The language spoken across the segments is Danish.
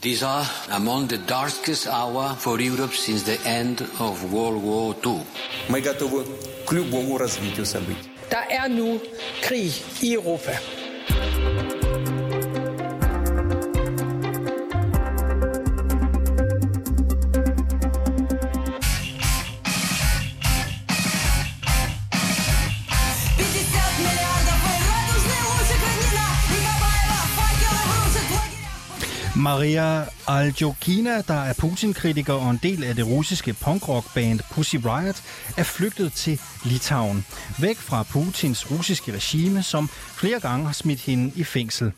These are among the darkest hour for Europe since the end of World War II. Мы готовы к любому развитию событий. Der er nu krig Maria Aljokina, der er Putin-kritiker og en del af det russiske punkrock-band Pussy Riot, er flygtet til Litauen. Væk fra Putins russiske regime, som flere gange har smidt hende i fængsel.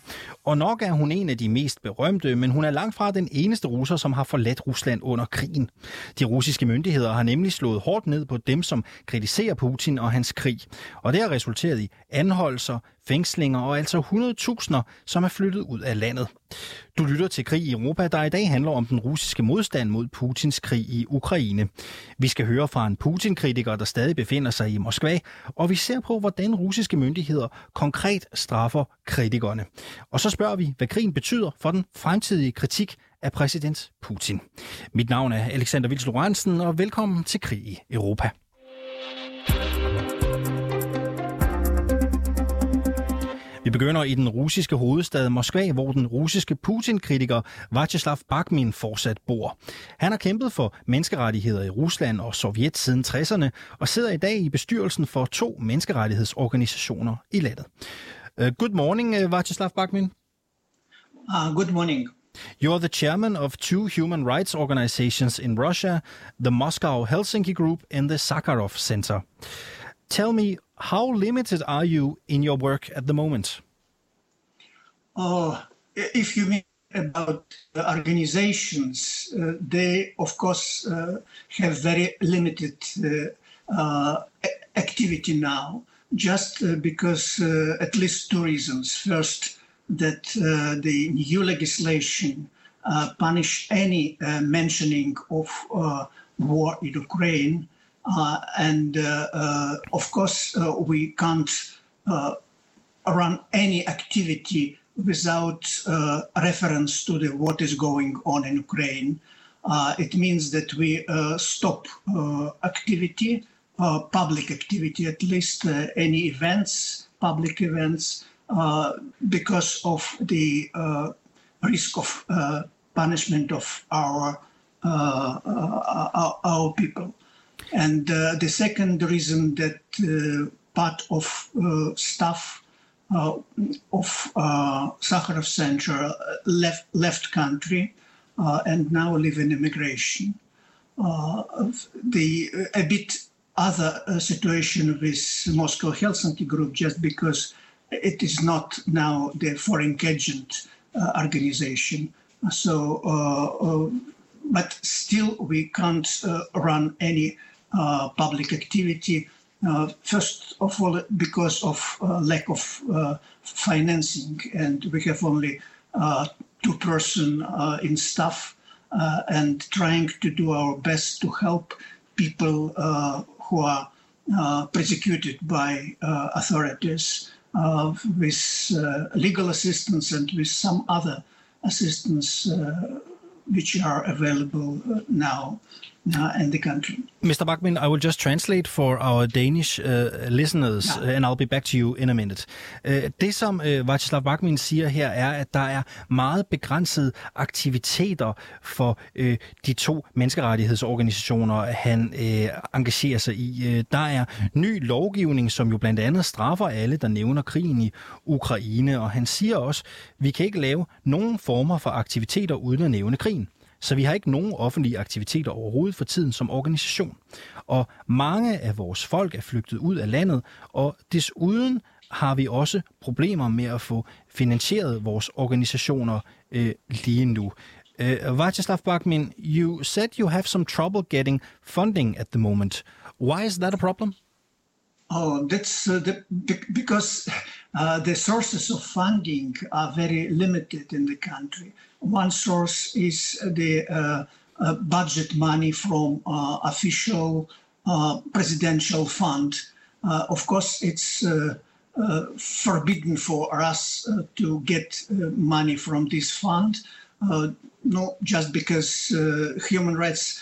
Og nok er hun en af de mest berømte, men hun er langt fra den eneste russer, som har forladt Rusland under krigen. De russiske myndigheder har nemlig slået hårdt ned på dem, som kritiserer Putin og hans krig. Og det har resulteret i anholdelser, fængslinger og altså 100.000, som er flyttet ud af landet. Du lytter til Krig i Europa, der i dag handler om den russiske modstand mod Putins krig i Ukraine. Vi skal høre fra en Putin-kritiker, der stadig befinder sig i Moskva, og vi ser på, hvordan russiske myndigheder konkret straffer kritikerne. Og så spørger vi, hvad krigen betyder for den fremtidige kritik af præsident Putin. Mit navn er Alexander Vils Lorentzen, og velkommen til Krig i Europa. Vi begynder i den russiske hovedstad Moskva, hvor den russiske Putin-kritiker Vyacheslav Bakhmin fortsat bor. Han har kæmpet for menneskerettigheder i Rusland og Sovjet siden 60'erne og sidder i dag i bestyrelsen for to menneskerettighedsorganisationer i landet. Uh, good morning, uh, Vyacheslav Bakhmin. Uh, good morning. You're the chairman of two human rights organizations in Russia, the Moscow Helsinki Group and the Sakharov Center. Tell me, how limited are you in your work at the moment? Uh, if you mean about the organizations, uh, they of course uh, have very limited uh, uh, activity now, just uh, because at least two reasons. First, that the new legislation punish any mentioning of war in Ukraine uh, Uh, and uh, uh, of course, uh, we can't uh, run any activity without reference to the, what is going on in Ukraine. it means that we stop activity, public activity, at least any events, public events, because of the risk of punishment of our uh, uh, our, our, people. And uh, the second reason that uh, part of uh, staff of Sakharov Center left left country and now live in immigration. the a bit other situation with Moscow Helsinki group just because it is not now the foreign agent uh, organization. So, uh, uh, but still we can't run any uh, public activity. Uh, first of all, because of uh, lack of uh, financing, and we have only uh, two person uh, in staff, and trying to do our best to help people who are persecuted by authorities with legal assistance and with some other assistance which are available now uh, in the country. Mr. Bachman, I will just translate for our Danish uh, listeners, ja. and I'll be back to you in a minute. Uh, det, som uh, Václav Bachman siger her, er, at der er meget begrænsede aktiviteter for uh, de to menneskerettighedsorganisationer, han uh, engagerer sig i. Uh, der er ny lovgivning, som jo blandt andet straffer alle, der nævner krigen i Ukraine, og han siger også, vi kan ikke lave nogen former for aktiviteter uden at nævne krigen. Så vi har ikke nogen offentlige aktiviteter overhovedet for tiden som organisation. Og mange af vores folk er flygtet ud af landet, og desuden har vi også problemer med at få finansieret vores organisationer øh, lige nu. Øh, uh, Vacheslav Bakmin, you said you have some trouble getting funding at the moment. Why is that a problem? Oh, that's uh, the, because uh, the sources of funding are very limited in the country. One source is the uh, uh budget money from uh, official uh, presidential fund. Uh, of course, it's uh, forbidden for us to get money from this fund. not just because human rights,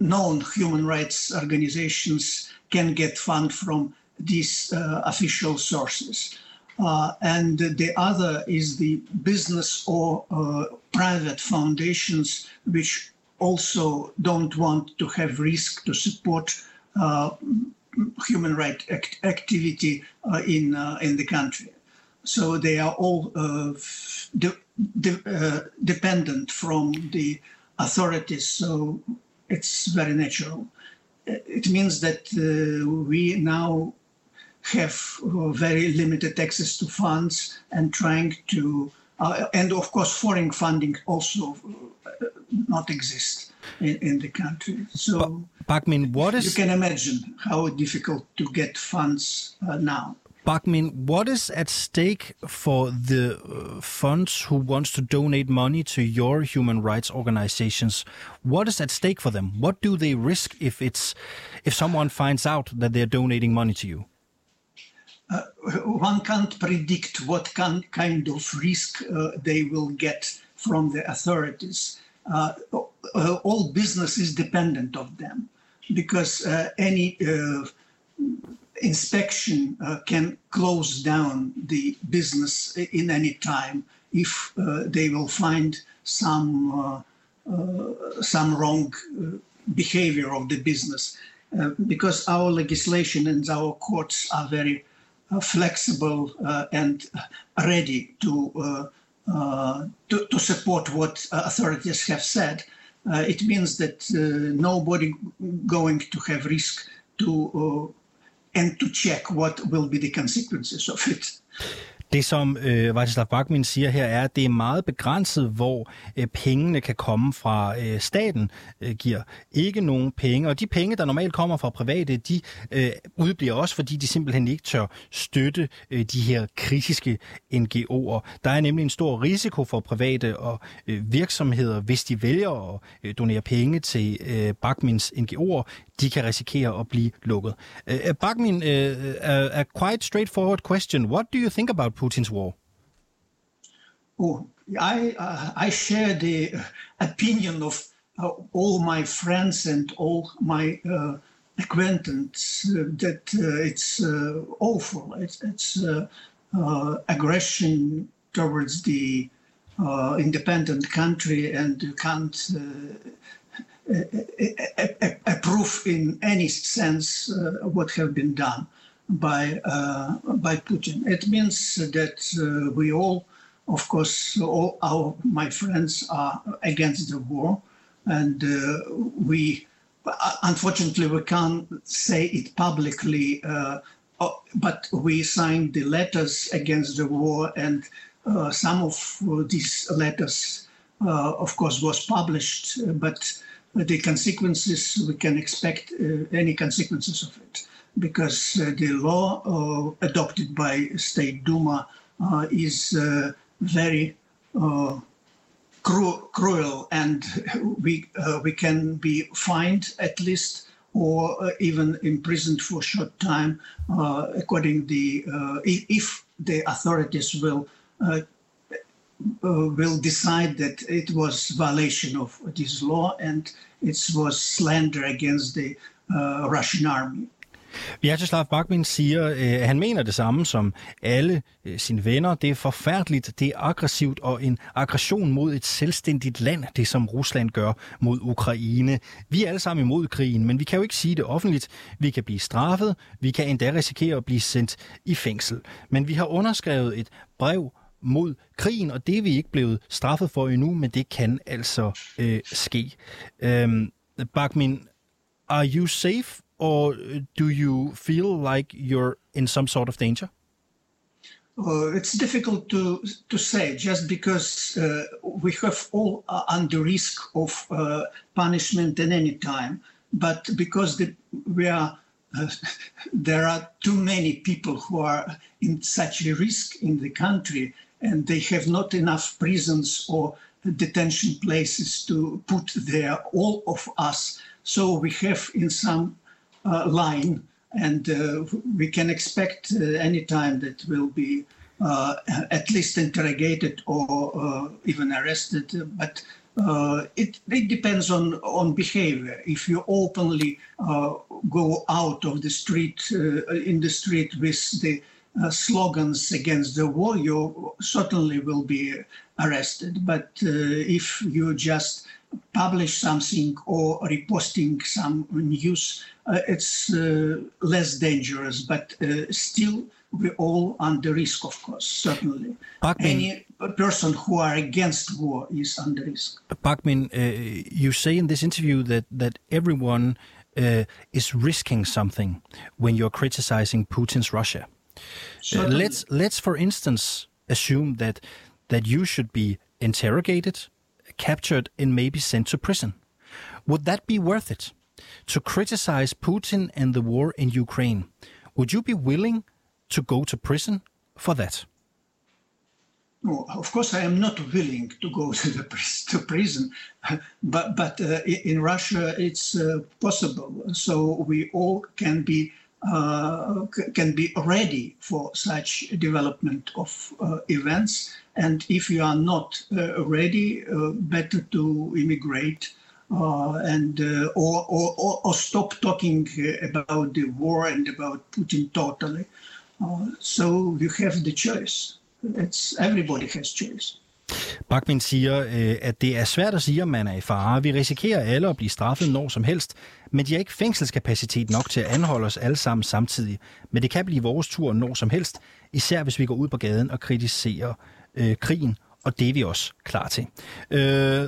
known human rights organizations can get fund from these uh, official sources. Uh, and the other is the business or uh, private foundations which also don't want to have risk to support uh, human rights act- activity uh, in uh, in the country. So they are all uh, de- de- dependent from the authorities. So it's very natural. It means that we now have very limited access to funds and trying to uh, and of course foreign funding also uh, not exist in, in, the country so Bakmin, what is you can imagine how difficult to get funds uh, now Bakmin, what is at stake for the uh, funds who wants to donate money to your human rights organizations? What is at stake for them? What do they risk if it's if someone finds out that they're donating money to you? Uh, one can't predict what can, kind of risk uh, they will get from the authorities. Uh, uh all business is dependent of them because uh, any uh, inspection can close down the business in any time if they will find some some wrong behavior of the business. because our legislation and our courts are very uh, Uh, flexible uh, and ready to, uh, uh to, to support what uh, authorities have said. it means that nobody going to have risk to and to check what will be the consequences of it. Det, som øh, Václav Bakmin siger her, er, at det er meget begrænset, hvor øh, pengene kan komme fra. Øh, staten øh, giver ikke nogen penge, og de penge, der normalt kommer fra private, de øh, udbliver også, fordi de simpelthen ikke tør støtte øh, de her kritiske NGO'er. Der er nemlig en stor risiko for private og øh, virksomheder, hvis de vælger at øh, donere penge til øh, Bakmins NGO'er, de kan risikere at blive lukket. Øh, Bakmin, øh, a, a øh, øh, quite straightforward question. What do you think about Putin's war? Oh, I uh, I share the opinion of uh, all my friends and all my uh, acquaintances uh, that uh, it's awful. It's, it's aggression towards the independent country, and you can't a, a, in any sense uh, what have been done by uh, by Putin. It means that uh, we all, of course, all our my friends are against the war, and uh, we unfortunately we can't say it publicly. Uh, oh, but we signed the letters against the war, and uh, some of these letters, of course, was published, but the consequences, we can expect uh, any consequences of it because uh, the law uh, adopted by State Duma is very cru- cruel and we, we can be fined at least or uh, even imprisoned for a short time, uh, according the uh, if the authorities will uh, will decide that it was violation of this law and it was slander against the uh, Russian army. Vyacheslav Bakmin siger, øh, at han mener det samme som alle øh, sine venner. Det er forfærdeligt, det er aggressivt og en aggression mod et selvstændigt land, det som Rusland gør mod Ukraine. Vi er alle sammen imod krigen, men vi kan jo ikke sige det offentligt. Vi kan blive straffet, vi kan endda risikere at blive sendt i fængsel. Men vi har underskrevet et brev mod krigen, og det er vi ikke blevet straffet for endnu, men det kan altså øh, ske. Øhm, Bakmin, are you safe, or do you feel like you're in some sort of danger? Uh, it's difficult to to say just because uh, we have all uh, under risk of uh, punishment at any time, but because the, we are uh, there are too many people who are in such a risk in the country and they have not enough prisons or detention places to put there all of us. So we have in some uh, line, and uh, we can expect uh, any time that will be uh, at least interrogated or uh, even arrested. But uh, it, it depends on, on behavior. If you openly uh, go out of the street uh, in the street with the uh, slogans against the war, you certainly will be arrested. But if you just publish something or reposting some news, it's less dangerous, but still we're all under risk, of course, certainly. Bakmin, Any person who are against war is under risk. Bakmin, uh, you say in this interview that, that everyone uh, is risking something when you're criticizing Putin's Russia. Uh, let's let's, for instance, assume that that you should be interrogated, captured, and maybe sent to prison. Would that be worth it? To criticize Putin and the war in Ukraine, would you be willing to go to prison for that? No, of course, I am not willing to go to the to prison, but but uh, in Russia it's uh, possible. So we all can be uh, can be ready for such development of uh, events. And if you are not uh, ready, uh, better to immigrate. and or, or, or stop talking about the war and about Putin totally. so you have the choice. It's everybody has choice. Bakmin siger, øh, at det er svært at sige, om man er i fare. Vi risikerer alle at blive straffet når som helst, men de har ikke fængselskapacitet nok til at anholde os alle sammen samtidig. Men det kan blive vores tur når som helst, især hvis vi går ud på gaden og kritiserer øh, krigen og det er vi også klar til. Uh,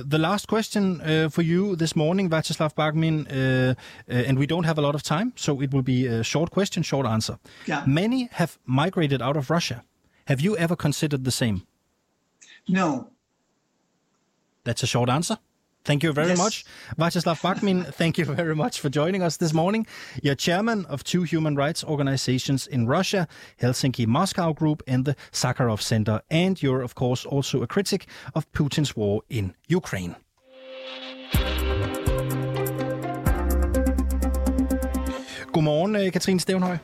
the last question uh, for you this morning, Vyacheslav Bagmin, uh, uh, and we don't have a lot of time, so it will be a short question, short answer. Yeah. Many have migrated out of Russia. Have you ever considered the same? No. That's a short answer. Thank you very yes. much. Vyacheslav Bakmin, thank you very much for joining us this morning. You're chairman of two human rights organizations in Russia, Helsinki Moscow Group and the Sakharov Center. And you're, of course, also a critic of Putin's war in Ukraine. Godmorgen, Katrine Stævnhøj.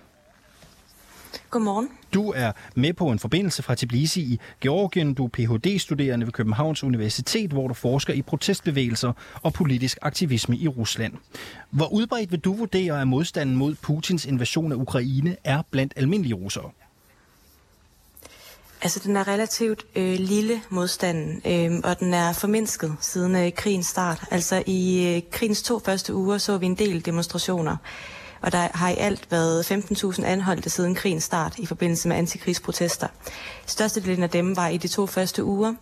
Godmorgen. Du er med på en forbindelse fra Tbilisi i Georgien. Du er Ph.D.-studerende ved Københavns Universitet, hvor du forsker i protestbevægelser og politisk aktivisme i Rusland. Hvor udbredt vil du vurdere, at modstanden mod Putins invasion af Ukraine er blandt almindelige russere? Altså, den er relativt øh, lille modstanden, øh, og den er formindsket siden øh, krigens start. Altså, i øh, krigens to første uger så vi en del demonstrationer og der har i alt været 15.000 anholdte siden krigens start i forbindelse med antikrigsprotester. Størstedelen af dem var i de to første uger.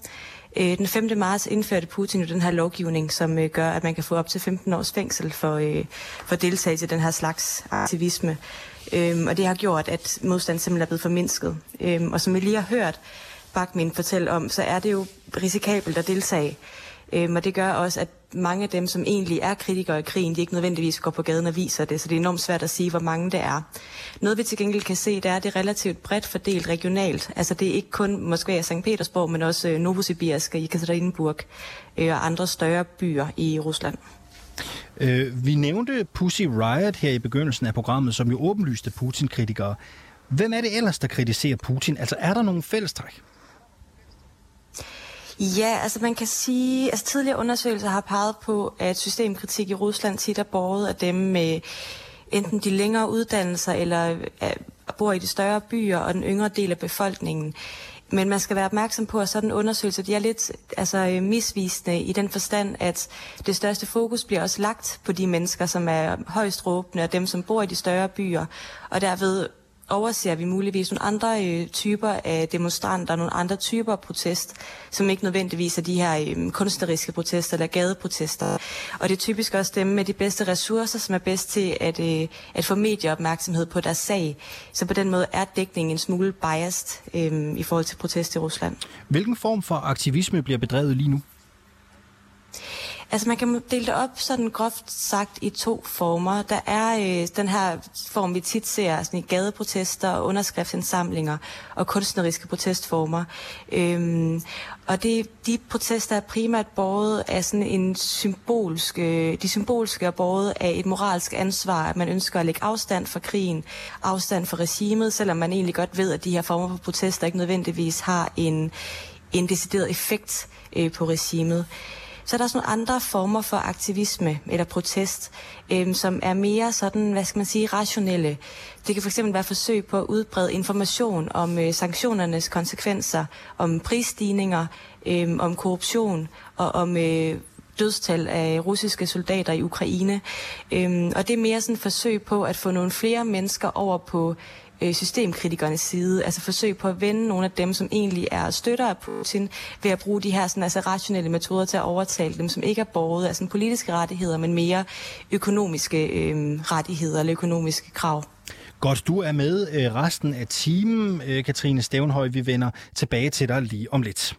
Øh, den 5. marts indførte Putin jo den her lovgivning, som øh, gør, at man kan få op til 15 års fængsel for, øh, for deltagelse i den her slags aktivisme. Øhm, og det har gjort, at modstanden simpelthen er blevet formindsket. Øhm, og som vi lige har hørt Bakmin fortælle om, så er det jo risikabelt at deltage. Øhm, og det gør også, at mange af dem, som egentlig er kritikere i krigen, de ikke nødvendigvis går på gaden og viser det, så det er enormt svært at sige, hvor mange det er. Noget vi til gengæld kan se, det er, at det er relativt bredt fordelt regionalt. Altså det er ikke kun Moskva og St. Petersborg, men også øh, Novosibirsk og Ekaterinburg øh, og andre større byer i Rusland. Øh, vi nævnte Pussy Riot her i begyndelsen af programmet, som jo åbenlyste Putin-kritikere. Hvem er det ellers, der kritiserer Putin? Altså er der nogle fællestræk? Ja, altså man kan sige, altså tidligere undersøgelser har peget på, at systemkritik i Rusland tit er båret af dem med enten de længere uddannelser eller bor i de større byer og den yngre del af befolkningen. Men man skal være opmærksom på, at sådan undersøgelser de er lidt altså, misvisende i den forstand, at det største fokus bliver også lagt på de mennesker, som er højst råbende, og dem, som bor i de større byer, og derved overser vi muligvis nogle andre øh, typer af demonstranter, nogle andre typer af protest, som ikke nødvendigvis er de her øh, kunstneriske protester eller gadeprotester. Og det er typisk også dem med de bedste ressourcer, som er bedst til at, øh, at få medieopmærksomhed på deres sag. Så på den måde er dækningen en smule biased øh, i forhold til protest i Rusland. Hvilken form for aktivisme bliver bedrevet lige nu? Altså man kan dele det op sådan groft sagt i to former. Der er øh, den her form, vi tit ser sådan i gadeprotester, underskriftsindsamlinger og kunstneriske protestformer. Øhm, og det, de protester er primært båret af sådan en symbolsk, øh, de symbolske er båret af et moralsk ansvar, at man ønsker at lægge afstand fra krigen, afstand fra regimet, selvom man egentlig godt ved, at de her former for protester ikke nødvendigvis har en, en decideret effekt øh, på regimet. Så er der sådan andre former for aktivisme eller protest, øhm, som er mere sådan, hvad skal man sige, rationelle. Det kan fx være forsøg på at udbrede information om øh, sanktionernes konsekvenser, om prisstigninger, øhm, om korruption og om øh, dødstal af russiske soldater i Ukraine. Øhm, og det er mere sådan et forsøg på at få nogle flere mennesker over på øh, systemkritikernes side, altså forsøg på at vende nogle af dem, som egentlig er støtter af Putin, ved at bruge de her sådan, altså rationelle metoder til at overtale dem, som ikke er borget af sådan, politiske rettigheder, men mere økonomiske øh, rettigheder eller økonomiske krav. Godt, du er med øh, resten af timen, øh, Katrine Stævnhøj. Vi vender tilbage til dig lige om lidt.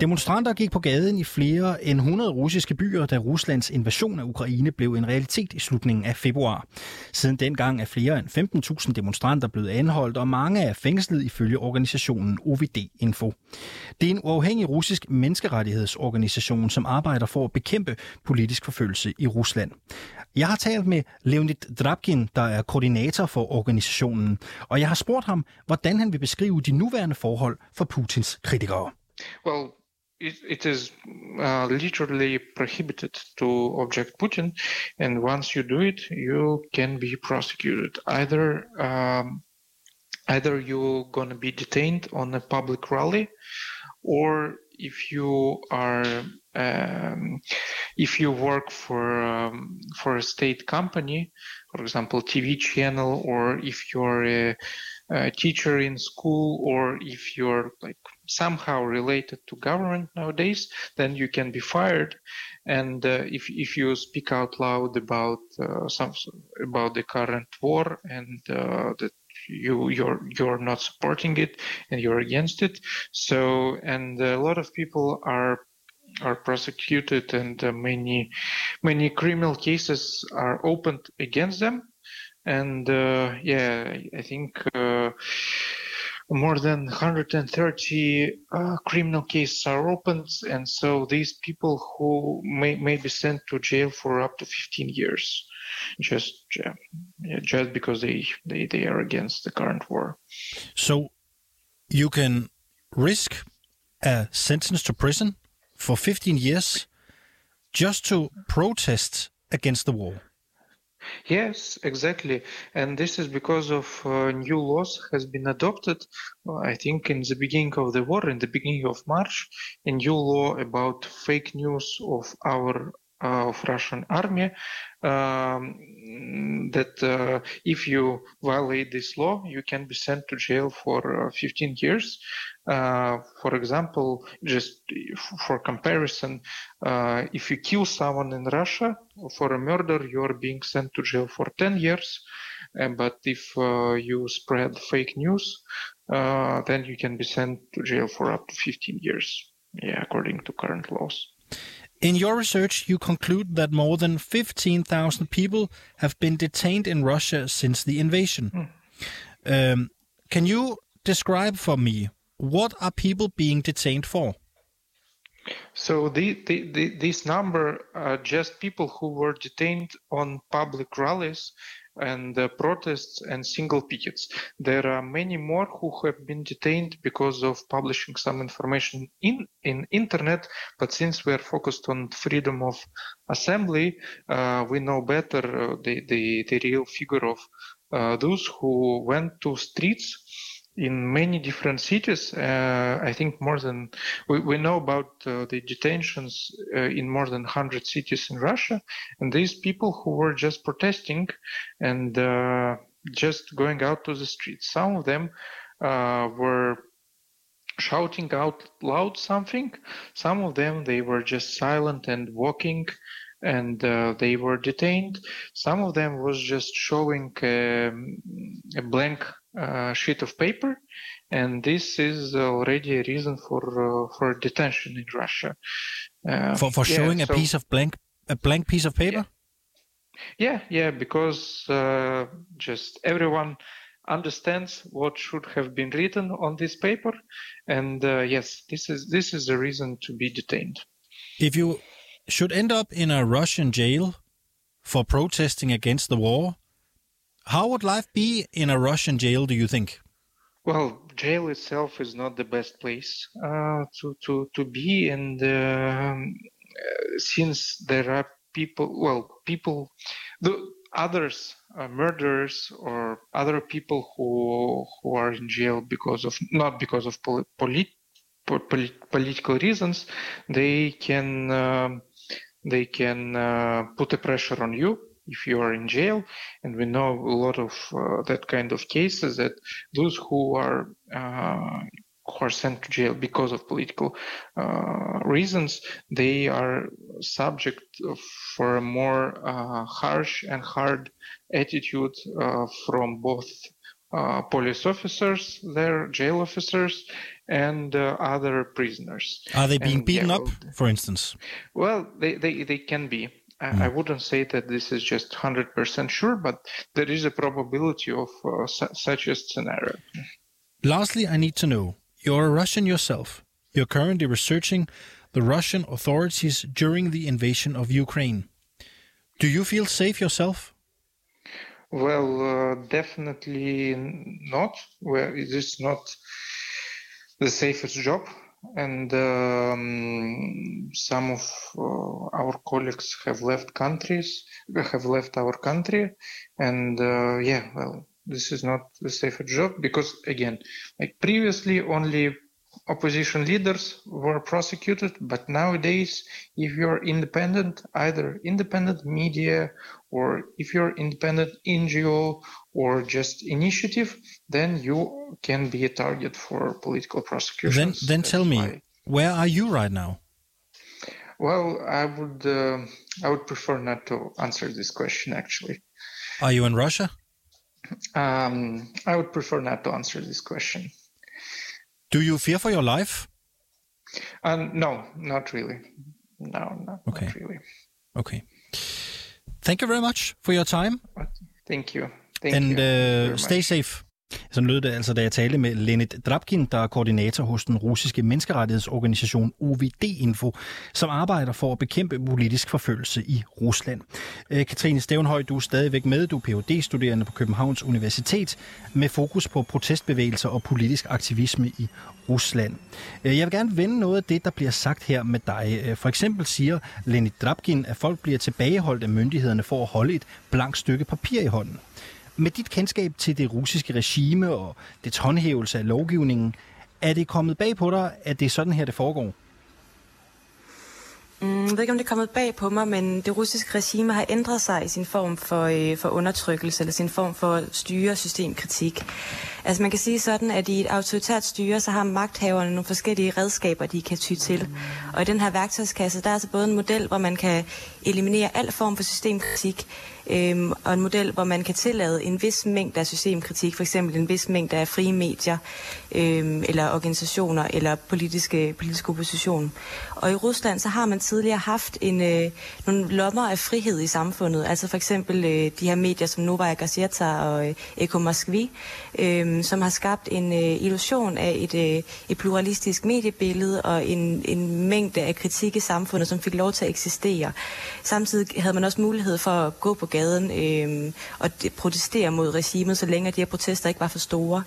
Demonstranter gik på gaden i flere end 100 russiske byer, da Ruslands invasion af Ukraine blev en realitet i slutningen af februar. Siden dengang er flere end 15.000 demonstranter blevet anholdt, og mange er fængslet ifølge organisationen OVD Info. Det er en uafhængig russisk menneskerettighedsorganisation, som arbejder for at bekæmpe politisk forfølgelse i Rusland. Jeg har talt med Leonid Drabkin, der er koordinator for organisationen, og jeg har spurgt ham, hvordan han vil beskrive de nuværende forhold for Putins kritikere. Well, it, it is uh, literally prohibited to object Putin, and once you do it, you can be prosecuted. Either um, either you're gonna be detained on a public rally, or if you are um, if you work for um, for a state company, for example, TV channel, or if you're a, a teacher in school, or if you're like somehow related to government nowadays, then you can be fired. And uh, if if you speak out loud about uh, some about the current war and uh, that you you're you're not supporting it and you're against it, so and a lot of people are are prosecuted and uh, many many criminal cases are opened against them and uh, yeah i think uh, more than 130 uh, criminal cases are opened, and so these people who may, may be sent to jail for up to 15 years, just just because they, they, they are against the current war. So you can risk a sentence to prison for 15 years just to protest against the war. Yes, exactly. And this is because of uh, new laws has been adopted, uh, I think in the beginning of the war, in the beginning of March, a new law about fake news of our uh, of Russian army um, that uh, if you violate this law, you can be sent to jail for uh, 15 years. Uh, for example, just for comparison, uh, if you kill someone in Russia for a murder, you are being sent to jail for 10 years. but if uh, you spread fake news, uh, then you can be sent to jail for up to 15 years. Yeah, according to current laws. In your research, you conclude that more than 15,000 people have been detained in Russia since the invasion. Mm. Um, can you describe for me what are people being detained for? So the, the, the, this number are just people who were detained on public rallies and uh, protests and single pickets. There are many more who have been detained because of publishing some information in in internet. But since we are focused on freedom of assembly, uh, we know better uh, the, the the real figure of uh, those who went to streets in many different cities. Uh, I think more than we, we know about uh, the detentions uh, in more than 100 cities in Russia. And these people who were just protesting and uh, just going out to the streets, some of them uh, were shouting out loud something. Some of them, they were just silent and walking and uh, they were detained. Some of them was just showing um, a blank uh, sheet of paper, and this is already a reason for uh, for detention in Russia. Uh, for for showing yeah, so, a piece of blank a blank piece of paper. Yeah, yeah, yeah because uh, just everyone understands what should have been written on this paper, and uh, yes, this is this is the reason to be detained. If you should end up in a Russian jail for protesting against the war, how would life be in a Russian jail, do you think? Well, jail itself is not the best place uh, to, to, to be. And uh, since there are people, well, people, the others, uh, murderers or other people who who are in jail because of not because of polit, political reasons, they can um, they can uh, put a pressure on you if you are in jail. And we know a lot of uh, that kind of cases that those who are uh, who are sent to jail because of political uh, reasons, they are subject for a more uh, harsh and hard attitude uh, from both uh, police officers, their jail officers, and uh, other prisoners. Are they being and, beaten yeah, up, for instance? Well, they, they, they can be. I wouldn't say that this is just 100% sure, but there is a probability of uh, su- such a scenario. Lastly, I need to know you're a Russian yourself. You're currently researching the Russian authorities during the invasion of Ukraine. Do you feel safe yourself? Well, uh, definitely not. Well, it is not the safest job and um, some of uh, our colleagues have left countries have left our country. And uh, yeah well this is not the safer job because again like previously only opposition leaders were prosecuted but nowadays if you're independent either independent media or if you're independent ngo or just initiative then you can be a target for political prosecution then then tell me why. where are you right now? Well i would uh, i would prefer not to answer this question actually. Are you in russia? Um, i would prefer not to answer this question do you fear for your life? Um, no, not really. No, no, okay. not really. Okay. Thank you very much for your time. Thank you. Thank and you uh, stay safe. Så lød det altså, da jeg talte med Leonid Drabkin, der er koordinator hos den russiske menneskerettighedsorganisation OVD-Info, som arbejder for at bekæmpe politisk forfølgelse i Rusland. Øh, Katrine Stævnhøj, du er stadigvæk med. Du er phd studerende på Københavns Universitet med fokus på protestbevægelser og politisk aktivisme i Rusland. Øh, jeg vil gerne vende noget af det, der bliver sagt her med dig. Øh, for eksempel siger Leonid Drabkin, at folk bliver tilbageholdt af myndighederne for at holde et blankt stykke papir i hånden. Med dit kendskab til det russiske regime og dets håndhævelse af lovgivningen, er det kommet bag på dig, at det er sådan her, det foregår? Mm, jeg ved ikke, om det er kommet bag på mig, men det russiske regime har ændret sig i sin form for, øh, for undertrykkelse, eller sin form for styre og systemkritik. Altså man kan sige sådan, at i et autoritært styre, så har magthaverne nogle forskellige redskaber, de kan ty til. Og i den her værktøjskasse, der er altså både en model, hvor man kan eliminere al form for systemkritik, øhm, og en model, hvor man kan tillade en vis mængde af systemkritik, for eksempel en vis mængde af frie medier, øhm, eller organisationer, eller politiske, politisk opposition. Og i Rusland, så har man tidligere haft en, øh, nogle lommer af frihed i samfundet, altså for eksempel øh, de her medier som Novaya Gazeta og øh, Eko Moskvi, øh, Øhm, som har skabt en øh, illusion af et, øh, et pluralistisk mediebillede og en, en mængde af kritik i samfundet, som fik lov til at eksistere. Samtidig havde man også mulighed for at gå på gaden øh, og protestere mod regimet, så længe de her protester ikke var for store.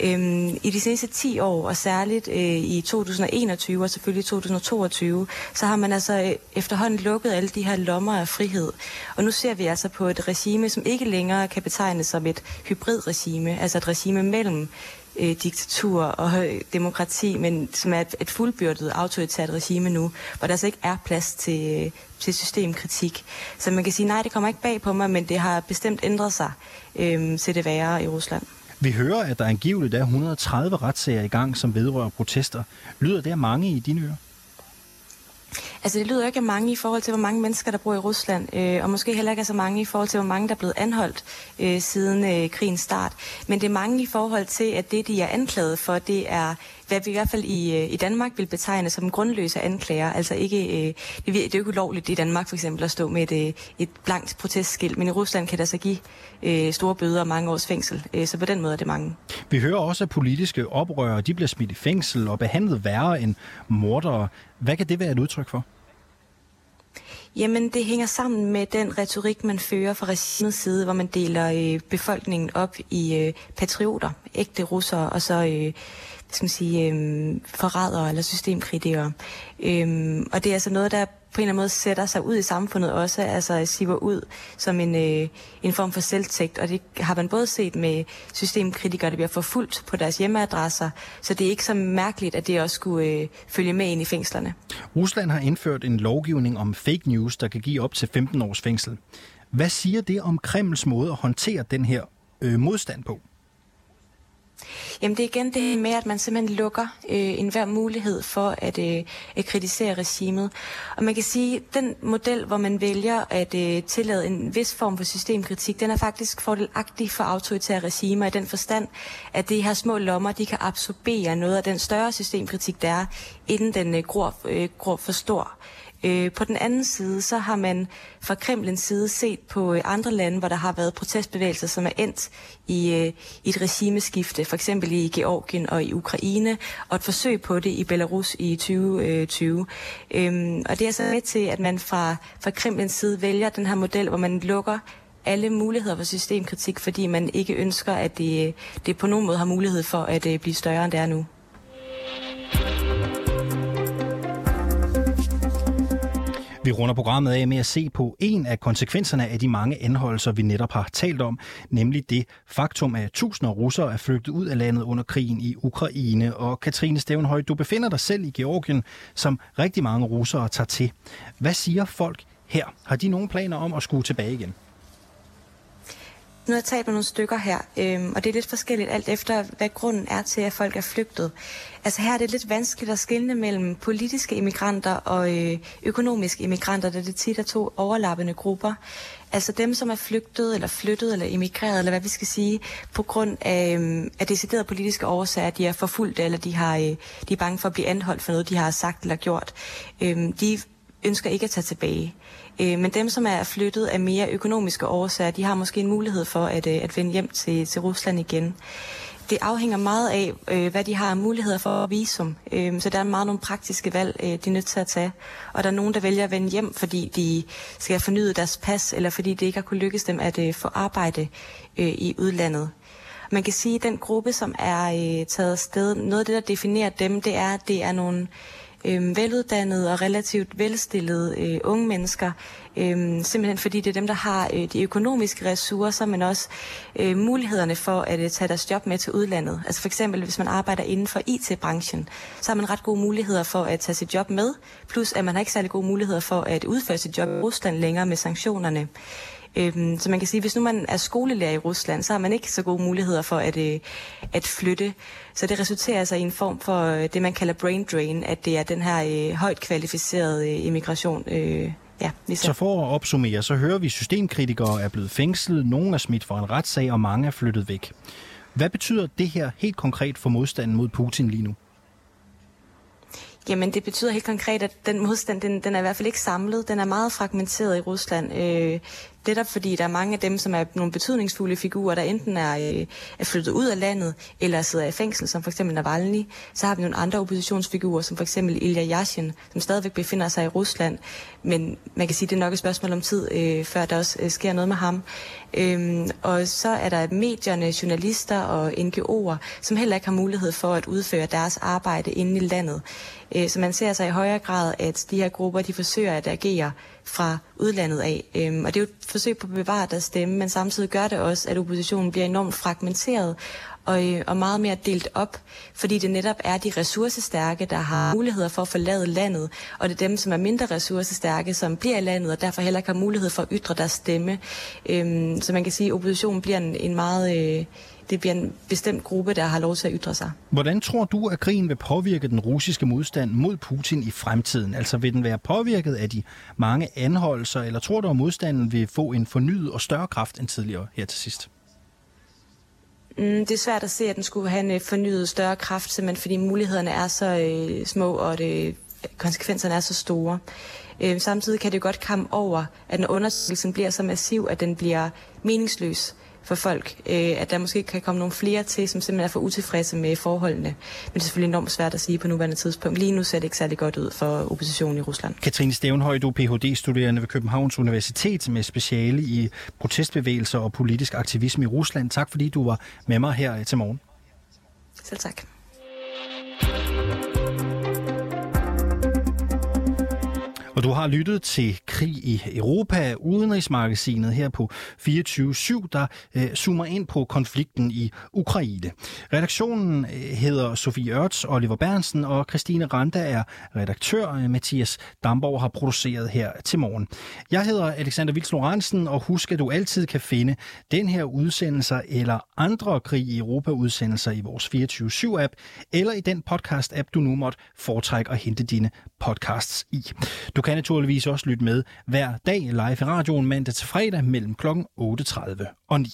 Øhm, I de seneste 10 år, og særligt øh, i 2021 og selvfølgelig 2022, så har man altså øh, efterhånden lukket alle de her lommer af frihed. Og nu ser vi altså på et regime, som ikke længere kan betegnes som et hybridregime, altså et regime mellem øh, diktatur og øh, demokrati, men som er et, et fuldbyrdet autoritært regime nu, hvor der altså ikke er plads til, øh, til systemkritik. Så man kan sige, nej, det kommer ikke bag på mig, men det har bestemt ændret sig øh, til det værre i Rusland. Vi hører, at der angiveligt er 130 retssager i gang, som vedrører protester. Lyder det af mange i dine ører? Altså det lyder ikke af mange i forhold til, hvor mange mennesker, der bor i Rusland, øh, og måske heller ikke af så mange i forhold til, hvor mange, der er blevet anholdt øh, siden øh, krigens start. Men det er mange i forhold til, at det, de er anklaget for, det er, hvad vi i hvert fald i, øh, i Danmark vil betegne som grundløse anklager. Altså ikke, øh, det, det er jo ikke ulovligt i Danmark for eksempel at stå med et, øh, et blankt protestskilt, men i Rusland kan der så give øh, store bøder og mange års fængsel. Øh, så på den måde er det mange. Vi hører også, at politiske oprørere de bliver smidt i fængsel og behandlet værre end mordere. Hvad kan det være et udtryk for? Jamen, det hænger sammen med den retorik, man fører fra regimets side, hvor man deler øh, befolkningen op i øh, patrioter, ægte russere, og så øh, skal man sige, øhm, forrædere eller systemkritikere. Øhm, og det er altså noget, der på en eller anden måde sætter sig ud i samfundet også, altså siver ud som en, øh, en form for selvtægt. Og det har man både set med systemkritikere, der bliver forfulgt på deres hjemmeadresser, så det er ikke så mærkeligt, at det også skulle øh, følge med ind i fængslerne. Rusland har indført en lovgivning om fake news, der kan give op til 15 års fængsel. Hvad siger det om Kremls måde at håndtere den her øh, modstand på? Jamen det er igen det med, at man simpelthen lukker øh, enhver mulighed for at, øh, at kritisere regimet. Og man kan sige, at den model, hvor man vælger at øh, tillade en vis form for systemkritik, den er faktisk fordelagtig for autoritære regimer i den forstand, at de her små lommer, de kan absorbere noget af den større systemkritik, der er, inden den øh, gror, øh, gror for stor. Øh, på den anden side, så har man fra Kremlens side set på øh, andre lande, hvor der har været protestbevægelser, som er endt i, øh, i et regimeskifte, for eksempel i Georgien og i Ukraine, og et forsøg på det i Belarus i 2020. Øh, øhm, og det er så med til, at man fra, fra Kremlens side vælger den her model, hvor man lukker alle muligheder for systemkritik, fordi man ikke ønsker, at det, øh, det på nogen måde har mulighed for at øh, blive større, end det er nu. Vi runder programmet af med at se på en af konsekvenserne af de mange anholdelser, vi netop har talt om, nemlig det faktum, at tusinder af russere er flygtet ud af landet under krigen i Ukraine. Og Katrine Stevenhøj, du befinder dig selv i Georgien, som rigtig mange russere tager til. Hvad siger folk her? Har de nogen planer om at skue tilbage igen? Nu har jeg talt med nogle stykker her, øhm, og det er lidt forskelligt alt efter, hvad grunden er til, at folk er flygtet. Altså her er det lidt vanskeligt at skille mellem politiske immigranter og øh, økonomiske immigranter, da det tit er to overlappende grupper. Altså dem, som er flygtet, eller flyttet, eller emigreret, eller hvad vi skal sige, på grund af, øh, af deciderede politiske årsager, de er forfulgt, eller de, har, øh, de er bange for at blive anholdt for noget, de har sagt eller gjort. Øh, de ønsker ikke at tage tilbage. Øh, Øh, men dem, som er flyttet af mere økonomiske årsager, de har måske en mulighed for at, øh, at vende hjem til, til Rusland igen. Det afhænger meget af, øh, hvad de har af muligheder for visum. Øh, så der er meget nogle praktiske valg, øh, de er nødt til at tage. Og der er nogen, der vælger at vende hjem, fordi de skal have fornyet deres pas, eller fordi det ikke har kunne lykkes dem at øh, få arbejde øh, i udlandet. Man kan sige, at den gruppe, som er øh, taget afsted, noget af det, der definerer dem, det er, at det er nogle øh, veluddannede og relativt velstillede øh, unge mennesker, øh, simpelthen fordi det er dem, der har øh, de økonomiske ressourcer, men også øh, mulighederne for at øh, tage deres job med til udlandet. Altså for eksempel, hvis man arbejder inden for IT-branchen, så har man ret gode muligheder for at tage sit job med, plus at man har ikke særlig gode muligheder for at udføre sit job i Rusland længere med sanktionerne. Øhm, så man kan sige, hvis nu man er skolelærer i Rusland, så har man ikke så gode muligheder for at, øh, at flytte. Så det resulterer altså i en form for øh, det, man kalder brain drain, at det er den her øh, højt kvalificerede øh, immigration, øh, Ja, så for at opsummere, så hører vi, at systemkritikere er blevet fængslet, nogen er smidt for en retssag, og mange er flyttet væk. Hvad betyder det her helt konkret for modstanden mod Putin lige nu? Jamen, det betyder helt konkret, at den modstand, den, den er i hvert fald ikke samlet. Den er meget fragmenteret i Rusland. Øh, Netop fordi der er mange af dem, som er nogle betydningsfulde figurer, der enten er, øh, er flyttet ud af landet, eller sidder i fængsel, som for eksempel Navalny. Så har vi nogle andre oppositionsfigurer, som for eksempel Ilya Yashin, som stadigvæk befinder sig i Rusland. Men man kan sige, at det er nok et spørgsmål om tid, øh, før der også øh, sker noget med ham. Øhm, og så er der medierne, journalister og NGO'er, som heller ikke har mulighed for at udføre deres arbejde inde i landet. Øh, så man ser sig i højere grad, at de her grupper, de forsøger at agere fra udlandet af. Øhm, og det er jo et forsøg på at bevare deres stemme, men samtidig gør det også, at oppositionen bliver enormt fragmenteret, og, øh, og meget mere delt op, fordi det netop er de ressourcestærke, der har muligheder for at forlade landet, og det er dem, som er mindre ressourcestærke, som bliver i landet, og derfor heller ikke har mulighed for at ytre deres stemme. Øhm, så man kan sige, at oppositionen bliver en, en meget... Øh, det bliver en bestemt gruppe, der har lov til at ytre sig. Hvordan tror du, at krigen vil påvirke den russiske modstand mod Putin i fremtiden? Altså vil den være påvirket af de mange anholdelser, eller tror du, at modstanden vil få en fornyet og større kraft end tidligere her til sidst? Mm, det er svært at se, at den skulle have en øh, fornyet større kraft, simpelthen fordi mulighederne er så øh, små, og det, konsekvenserne er så store. Øh, samtidig kan det godt komme over, at når undersøgelsen bliver så massiv, at den bliver meningsløs for folk, øh, at der måske kan komme nogle flere til, som simpelthen er for utilfredse med forholdene. Men det er selvfølgelig enormt svært at sige på nuværende tidspunkt. Lige nu ser det ikke særlig godt ud for oppositionen i Rusland. Katrine Stævnhøj, du er Ph.D.-studerende ved Københavns Universitet med speciale i protestbevægelser og politisk aktivisme i Rusland. Tak fordi du var med mig her til morgen. Selv tak. Og du har lyttet til Krig i Europa, udenrigsmagasinet her på 24-7, der øh, zoomer ind på konflikten i Ukraine. Redaktionen øh, hedder Sofie Ørts, Oliver Bernsen og Christine Randa er redaktør. Øh, Mathias Damborg har produceret her til morgen. Jeg hedder Alexander Vils Lorentzen, og husk, at du altid kan finde den her udsendelse eller andre Krig i Europa-udsendelser i vores 24-7-app, eller i den podcast-app, du nu måtte foretrække at hente dine podcasts i. Du kan naturligvis også lytte med hver dag live i radioen mandag til fredag mellem kl. 8.30 og 9.